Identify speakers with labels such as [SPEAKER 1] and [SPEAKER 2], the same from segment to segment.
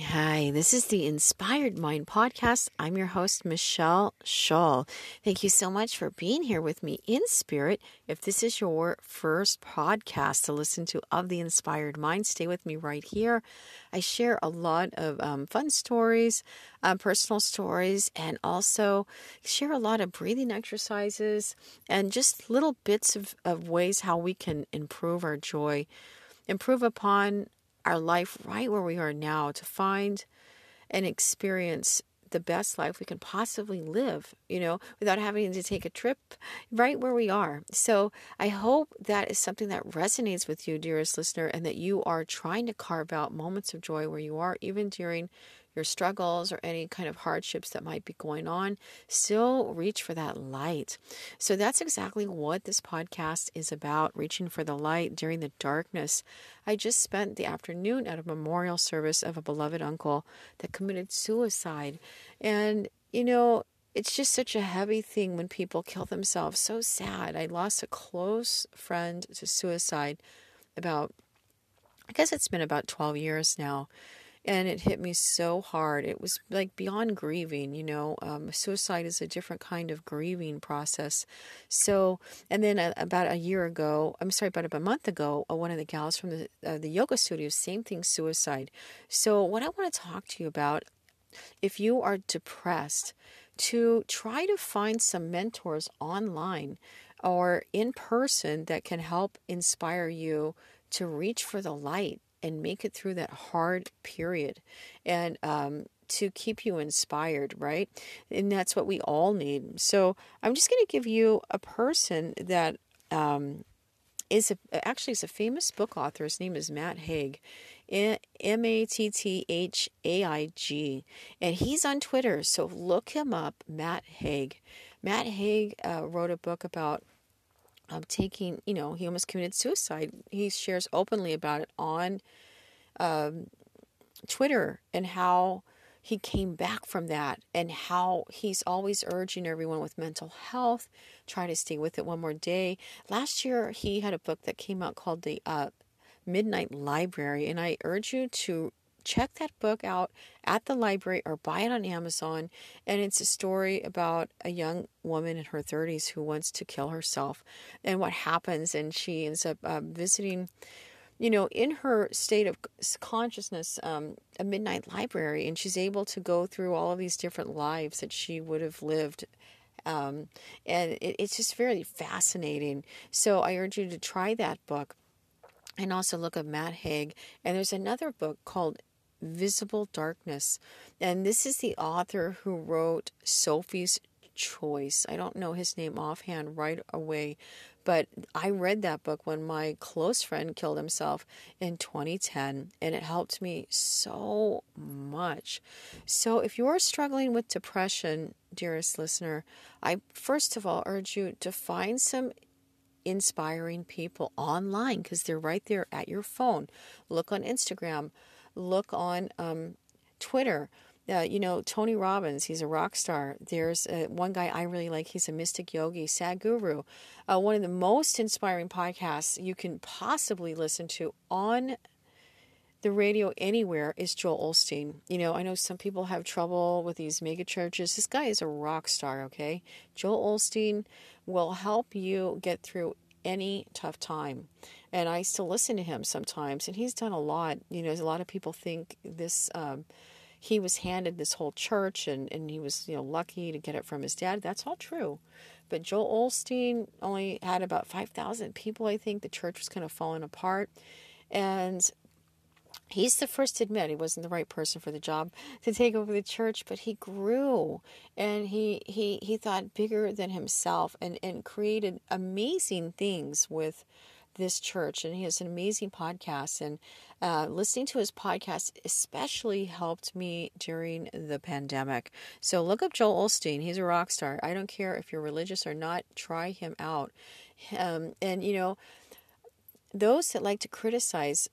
[SPEAKER 1] Hi, this is the Inspired Mind podcast. I'm your host, Machel Shull. Thank you so much for being here with me in spirit. If this is your first podcast to listen to of the Inspired Mind, stay with me right here. I share a lot of um, fun stories, um, personal stories, and also share a lot of breathing exercises and just little bits of, of ways how we can improve our joy, improve upon our life right where we are now to find and experience the best life we can possibly live, you know, without having to take a trip right where we are. So I hope that is something that resonates with you, dearest listener, and that you are trying to carve out moments of joy where you are, even during your struggles or any kind of hardships that might be going on, still reach for that light. So that's exactly what this podcast is about reaching for the light during the darkness. I just spent the afternoon at a memorial service of a beloved uncle that committed suicide. And, you know, it's just such a heavy thing when people kill themselves. So sad. I lost a close friend to suicide about, I guess it's been about 12 years now and it hit me so hard. It was like beyond grieving, you know. Um, suicide is a different kind of grieving process. So, and then uh, about a year ago, I'm sorry, about a month ago, uh, one of the gals from the uh, the yoga studio, same thing, suicide. So, what I want to talk to you about, if you are depressed, to try to find some mentors online or in person that can help inspire you to reach for the light and make it through that hard period and um, to keep you inspired, right? And that's what we all need. So I'm just going to give you a person that um, is a, actually is a famous book author. His name is Matt Haig, M A T T H A I G, and he's on Twitter. So look him up, Matt Haig. Matt Haig uh, wrote a book about um, taking, you know, he almost committed suicide. He shares openly about it on um, Twitter and how he came back from that and how he's always urging everyone with mental health try to stay with it one more day last year he had a book that came out called the uh, midnight library and i urge you to check that book out at the library or buy it on Amazon. And it's a story about a young woman in her 30s who wants to kill herself and what happens. And she ends up uh, visiting, you know, in her state of consciousness, um, a midnight library. And she's able to go through all of these different lives that she would have lived um, and it, it's just very fascinating. So I urge you to try that book and also look at Matt Haig. And there's another book called Visible Darkness. And this is the author who wrote Sophie's Choice. I don't know his name offhand right away, but I read that book when my close friend killed himself in 2010, and it helped me so much. So, if you're struggling with depression, dearest listener, I first of all urge you to find some inspiring people online because they're right there at your phone. Look on Instagram look on um, Twitter. Uh, you know, Tony Robbins, he's a rock star. There's uh, one guy I really like. He's a mystic yogi, Sadhguru. Uh, one of the most inspiring podcasts you can possibly listen to on the radio anywhere is Joel Osteen. You know, I know some people have trouble with these mega churches. This guy is a rock star, okay? Joel Osteen will help you get through any tough time. And I still listen to him sometimes, and he's done a lot. You know, a lot of people think this. Um, he was handed this whole church and, and he was you know lucky to get it from his dad that's all true but joel osteen only had about 5000 people i think the church was kind of falling apart and he's the first to admit he wasn't the right person for the job to take over the church but he grew. And he he he thought bigger than himself and and created amazing things with this church. And he has an amazing podcast. And uh, listening to his podcast especially helped me during the pandemic. So look up joel osteen he's a rock star. I don't care if you're religious or not. Try him out. Um, and you know those that like to criticize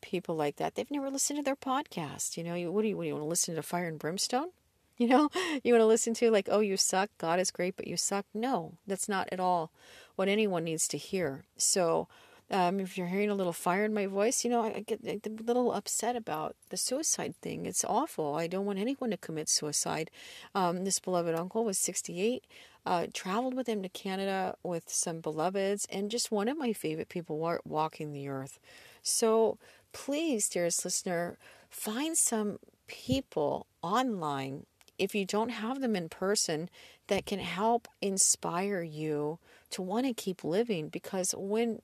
[SPEAKER 1] people like that. They've never listened to their podcast. You know, you, what do you, what do you want to listen to Fire and Brimstone? You know, you want to listen to like, oh, you suck. God is great, but you suck. No, that's not at all what anyone needs to hear. So, um, if you're hearing a little fire in my voice, you know, I, get a little upset about the suicide thing. It's awful. I don't want anyone to commit suicide. Um, this beloved uncle was 68. Uh, traveled with him to Canada with some beloveds, and just one of my favorite people walking the earth. So, please, dearest listener, find some people online, if you don't have them in person, that can help inspire you to want to keep living. Because when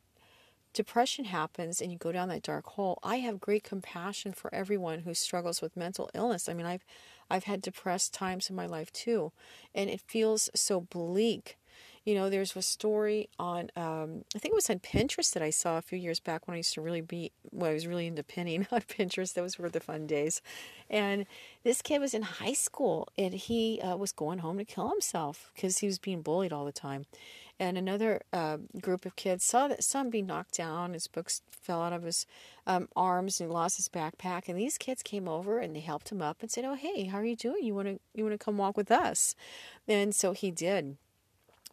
[SPEAKER 1] depression happens and you go down that dark hole, I have great compassion for everyone who struggles with mental illness. I mean, I've I've had depressed times in my life too, and it feels so bleak you know, there's a story on, um, I think it was on Pinterest that I saw a few years back when I used to really be, when I was really into pinning on Pinterest. Those were the fun days. And this kid was in high school and he uh, was going home to kill himself because he was being bullied all the time. And another uh, group of kids saw that son being knocked down. His books fell out of his um, arms and he lost his backpack. And these kids came over and they helped him up and said, "Oh, hey, how are you doing? You want to you want to come walk with us?" And so he did.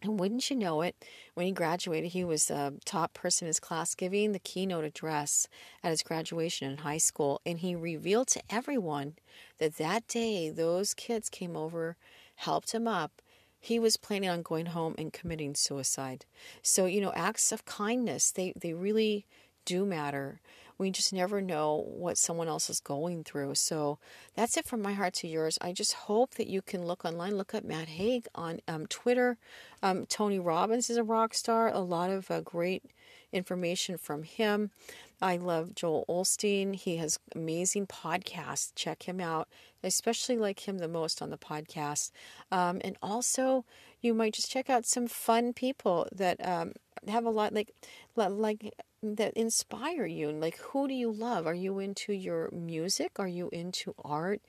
[SPEAKER 1] And wouldn't you know it, when he graduated, he was a top person in his class giving the keynote address at his graduation in high school. And he revealed to everyone that that day those kids came over, helped him up. He was planning on going home and committing suicide. So, you know, acts of kindness, they, they really do matter we just never know what someone else is going through. So that's it from my heart to yours. I just hope that you can look online, look at Matt Haig on um, Twitter. Um, Tony Robbins is a rock star. A lot of uh, great information from him. I love Joel Osteen. He has amazing podcasts. Check him out. I especially like him the most on the podcast. Um, and also, you might just check out some fun people that um, have a lot like like that inspire you like who do you love? Are you into your music? Are you into art?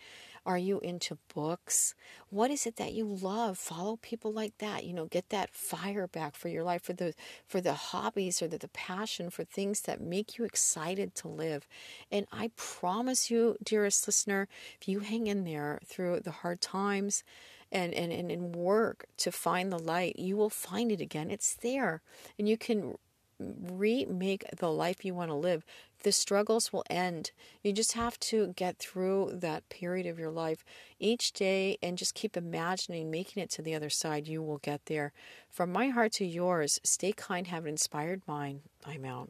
[SPEAKER 1] Are you into books? What is it that you love? Follow people like that you know get that fire back for your life for the for the hobbies or the, the passion for things that make you excited to live. And i promise you dearest listener if you hang in there through the hard times and, and, and, and work to find the light, you will find it again. It's there. And you can remake the life you want to live. The struggles will end. You just have to get through that period of your life each day and just keep imagining making it to the other side. You will get there. From my heart to yours, stay kind, have an inspired mind. I'm out.